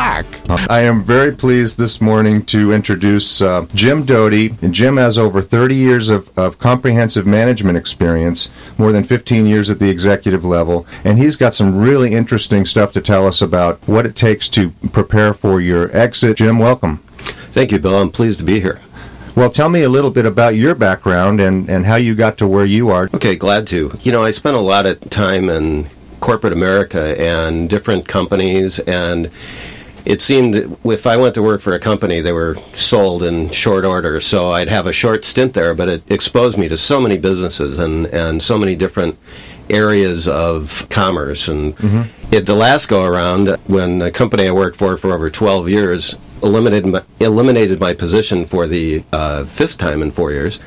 Black. I am very pleased this morning to introduce uh, Jim Doty. And Jim has over 30 years of, of comprehensive management experience, more than 15 years at the executive level, and he's got some really interesting stuff to tell us about what it takes to prepare for your exit. Jim, welcome. Thank you, Bill. I'm pleased to be here. Well, tell me a little bit about your background and, and how you got to where you are. Okay, glad to. You know, I spent a lot of time in corporate America and different companies and it seemed if I went to work for a company, they were sold in short order. So I'd have a short stint there, but it exposed me to so many businesses and, and so many different areas of commerce. And mm-hmm. it, the last go around, when the company I worked for for over 12 years eliminated my, eliminated my position for the uh, fifth time in four years,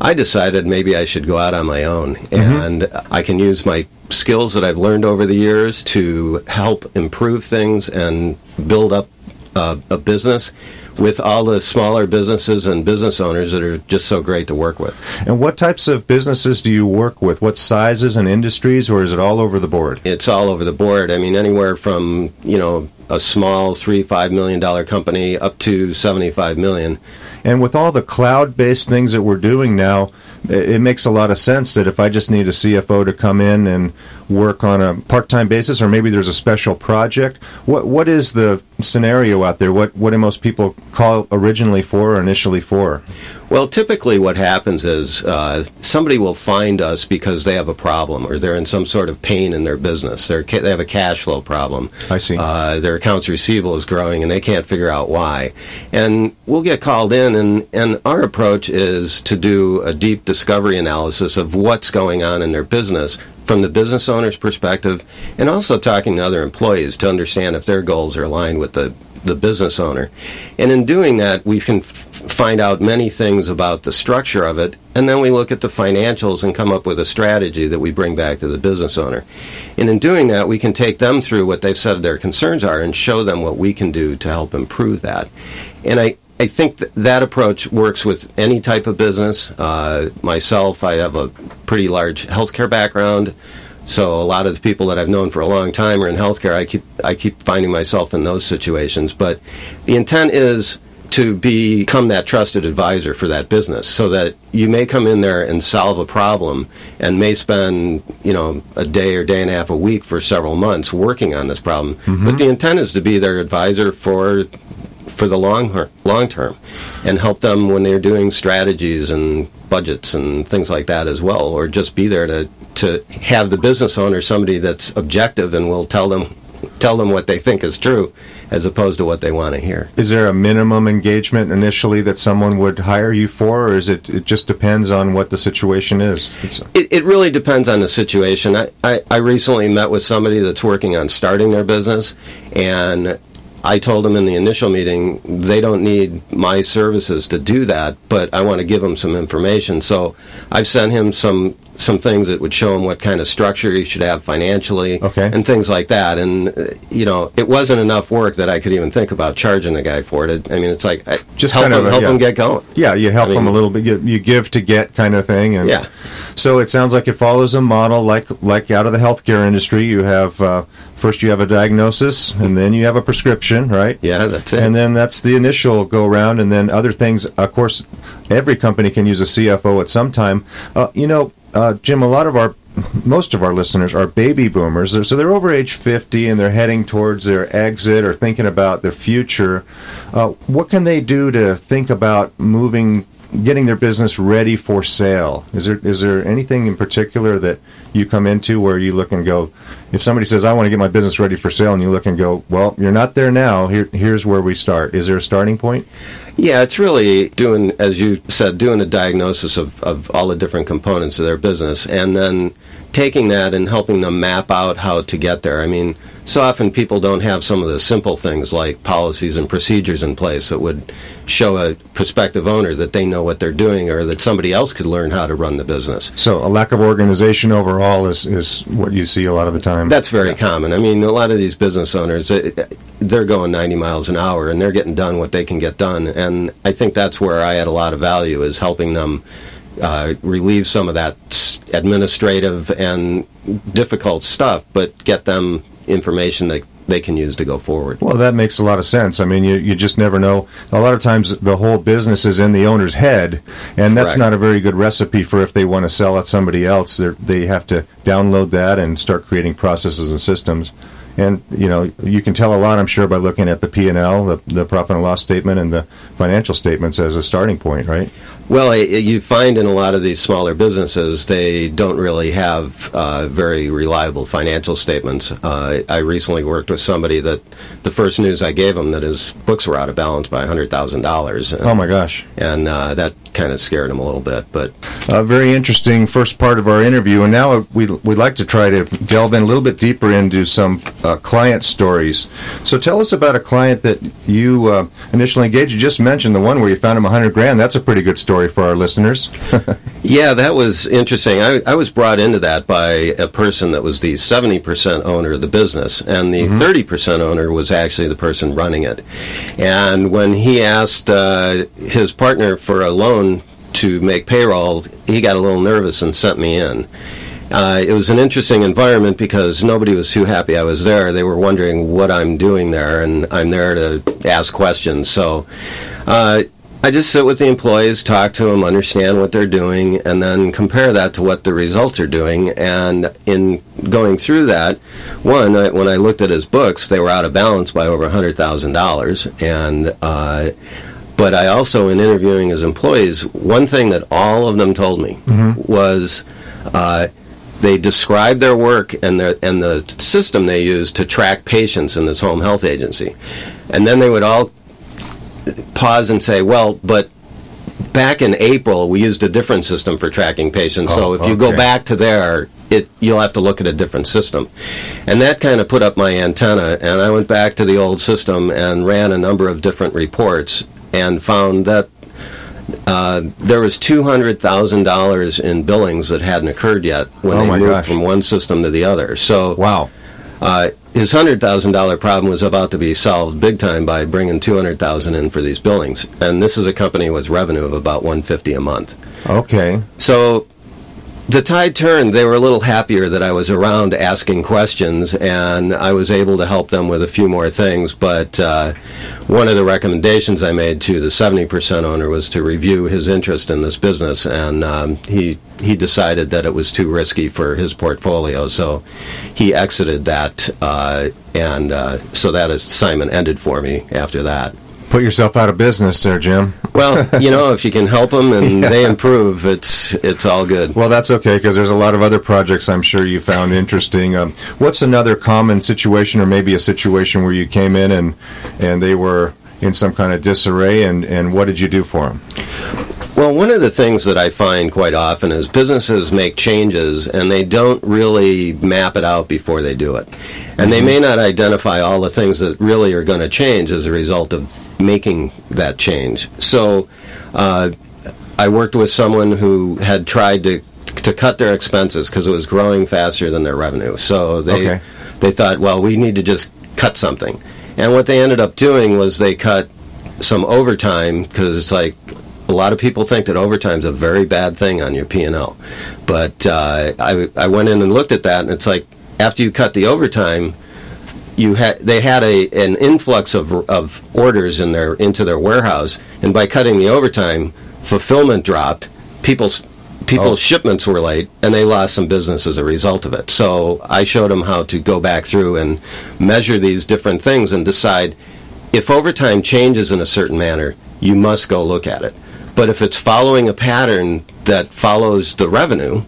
I decided maybe I should go out on my own mm-hmm. and I can use my skills that I've learned over the years to help improve things and build up uh, a business with all the smaller businesses and business owners that are just so great to work with. And what types of businesses do you work with? What sizes and industries, or is it all over the board? It's all over the board. I mean, anywhere from you know a small three five million dollar company up to seventy five million. And with all the cloud based things that we're doing now, it makes a lot of sense that if I just need a CFO to come in and work on a part-time basis, or maybe there's a special project. What what is the scenario out there? What what do most people call originally for or initially for? Well, typically what happens is uh, somebody will find us because they have a problem or they're in some sort of pain in their business. They're, they have a cash flow problem. I see. Uh, their accounts receivable is growing and they can't figure out why. And we'll get called in, and, and our approach is to do a deep discovery analysis of what's going on in their business from the business owner's perspective and also talking to other employees to understand if their goals are aligned with the the business owner. And in doing that, we can f- find out many things about the structure of it, and then we look at the financials and come up with a strategy that we bring back to the business owner. And in doing that, we can take them through what they've said their concerns are and show them what we can do to help improve that. And I, I think that, that approach works with any type of business. Uh, myself, I have a pretty large healthcare background, so a lot of the people that I've known for a long time are in healthcare. I keep I keep finding myself in those situations. But the intent is to become that trusted advisor for that business so that you may come in there and solve a problem and may spend you know a day or day and a half a week for several months working on this problem mm-hmm. but the intent is to be their advisor for for the long long term, and help them when they're doing strategies and budgets and things like that as well, or just be there to to have the business owner somebody that's objective and will tell them tell them what they think is true as opposed to what they want to hear. Is there a minimum engagement initially that someone would hire you for, or is it it just depends on what the situation is? It, it really depends on the situation. I, I, I recently met with somebody that's working on starting their business, and I told them in the initial meeting they don't need my services to do that, but I want to give them some information. So I've sent him some some things that would show him what kind of structure he should have financially okay. and things like that. And uh, you know, it wasn't enough work that I could even think about charging the guy for it. I mean, it's like just help him, help yeah. him get going. Yeah, you help I mean, him a little bit. You, you, give to get kind of thing. And yeah. So it sounds like it follows a model like like out of the healthcare industry. You have uh, first you have a diagnosis and then you have a prescription, right? Yeah, that's it. And then that's the initial go around, and then other things. Of course, every company can use a CFO at some time. Uh, you know, uh, Jim, a lot of our most of our listeners are baby boomers. So they're over age 50 and they're heading towards their exit or thinking about their future. Uh, what can they do to think about moving, getting their business ready for sale? Is there is there anything in particular that you come into where you look and go, if somebody says, I want to get my business ready for sale, and you look and go, well, you're not there now. Here, here's where we start. Is there a starting point? Yeah, it's really doing, as you said, doing a diagnosis of, of all the different components of their business and then taking that and helping them map out how to get there. I mean, so often people don't have some of the simple things like policies and procedures in place that would show a prospective owner that they know what they're doing or that somebody else could learn how to run the business. So a lack of organization overall is, is what you see a lot of the time. That's very yeah. common. I mean, a lot of these business owners, they're going 90 miles an hour and they're getting done what they can get done. And I think that's where I add a lot of value is helping them uh, relieve some of that administrative and difficult stuff, but get them information that they can use to go forward. Well, that makes a lot of sense. I mean, you, you just never know. A lot of times the whole business is in the owner's head, and that's Correct. not a very good recipe for if they want to sell it somebody else. They're, they have to download that and start creating processes and systems. And you know, you can tell a lot, I'm sure, by looking at the P and L, the, the profit and loss statement, and the financial statements as a starting point, right? Well, you find in a lot of these smaller businesses, they don't really have uh, very reliable financial statements. Uh, I recently worked with somebody that the first news I gave him that his books were out of balance by hundred thousand dollars. Oh my gosh! And uh, that kind of scared him a little bit. But very interesting first part of our interview, and now we we'd like to try to delve in a little bit deeper into some uh, client stories. So tell us about a client that you uh, initially engaged. You just mentioned the one where you found him a hundred grand. That's a pretty good story story for our listeners. yeah, that was interesting. I, I, was brought into that by a person that was the 70% owner of the business, and the mm-hmm. 30% owner was actually the person running it. And when he asked uh, his partner for a loan to make payroll, he got a little nervous and sent me in. Uh, it was an interesting environment because nobody was too happy I was there. They were wondering what I'm doing there, and I'm there to ask questions. So uh, I just sit with the employees, talk to them, understand what they're doing, and then compare that to what the results are doing. And in going through that, one, I, when I looked at his books, they were out of balance by over $100,000. And, uh, but I also, in interviewing his employees, one thing that all of them told me mm-hmm. was uh, they described their work and, their, and the system they used to track patients in this home health agency. And then they would all pause and say, well, but back in April, we used a different system for tracking patients. Oh, so if you go back to there, it you'll have to look at a different system. And that kind of put up my antenna. And I went back to the old system and ran a number of different reports and found that uh, there was two hundred thousand dollars in billings that hadn't occurred yet when oh they moved gosh. from one system to the other. So wow. Uh, his hundred thousand dollar problem was about to be solved big time by bringing two hundred thousand in for these billings, and this is a company with revenue of about one fifty a month. Okay. So the tide turned. They were a little happier that I was around asking questions, and I was able to help them with a few more things. But uh, one of the recommendations I made to the 70% owner was to review his interest in this business, and um, he he decided that it was too risky for his portfolio, so he exited that, uh, and uh, so that assignment ended for me after that put yourself out of business there, Jim. well, you know, if you can help them and yeah. they improve, it's it's all good. Well, that's okay because there's a lot of other projects I'm sure you found interesting. Um, what's another common situation, or maybe a situation where you came in and and they were in some kind of disarray, and and what did you do for them? Well, one of the things that I find quite often is businesses make changes and they don't really map it out before they do it. And they mm-hmm. may not identify all the things that really are going to change as a result of making that change. So uh, I worked with someone who had tried to to cut their expenses because it was growing faster than their revenue. So they okay. they thought, well, we need to just cut something. And what they ended up doing was they cut some overtime because it's like a lot of people think that overtime is a very bad thing on your P and L. But uh, I I went in and looked at that, and it's like after you cut the overtime, you had they had a an influx of of orders in their into their warehouse, and by cutting the overtime, fulfillment dropped. People people's Oh. shipments were late and they lost some business as a result of it. So I showed them how to go back through and measure these different things and decide if overtime changes in a certain manner, you must go look at it. But if it's following a pattern that follows the revenue,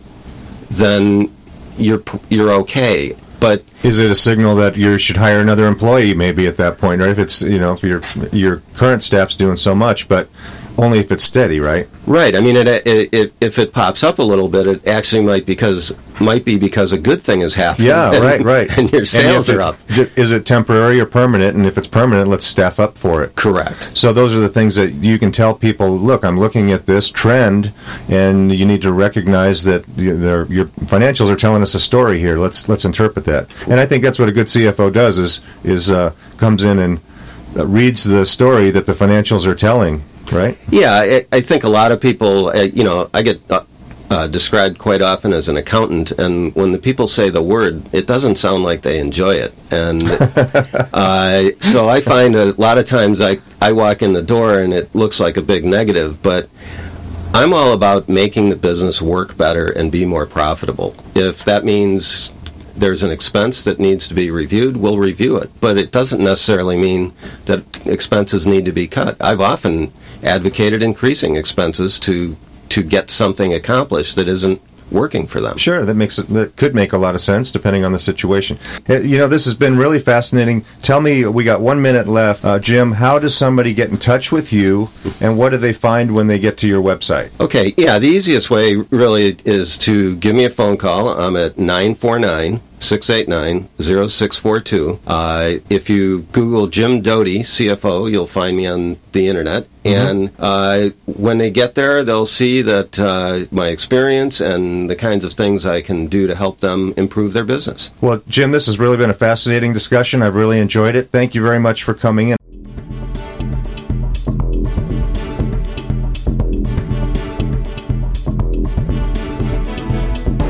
then you're you're okay. But Is it a signal that you should hire another employee maybe at that point, or if it's you know if your your current staff's doing so much, but only if it's steady, right? Right. I mean, it, it, it, if it pops up a little bit, it actually might because might be because a good thing is happening. Yeah, and, right, right. And your sales if are up. d- Is it temporary or permanent? And if it's permanent, let's staff up for it. Correct. So those are the things that you can tell people. Look, I'm looking at this trend, and you need to recognize that your financials are telling us a story here. Let's let's interpret that. And I think that's what a good CFO does is is uh, comes in and uh, reads the story that the financials are telling. Right? Yeah, I, I think a lot of people, uh, you know, I get uh, uh, described quite often as an accountant, and when the people say the word, it doesn't sound like they enjoy it. And uh, so I find a lot of times I, I walk in the door and it looks like a big negative, but I'm all about making the business work better and be more profitable. If that means there's an expense that needs to be reviewed, we'll review it. But it doesn't necessarily mean that expenses need to be cut. I've often advocated increasing expenses to to get something accomplished that isn't working for them. Sure, that makes it, that could make a lot of sense depending on the situation. Uh, You know, this has been really fascinating. Tell me, we got one minute left, uh, Jim. How does somebody get in touch with you, and what do they find when they get to your website? Okay, yeah, the easiest way really is to give me a phone call. I'm at 949 689 0642. Uh, If you Google Jim Doty, CFO, you'll find me on the internet. And uh, when they get there, they'll see that uh, my experience and the kinds of things I can do to help them improve their business. Well, Jim, this has really been a fascinating discussion. I've really enjoyed it. Thank you very much for coming in.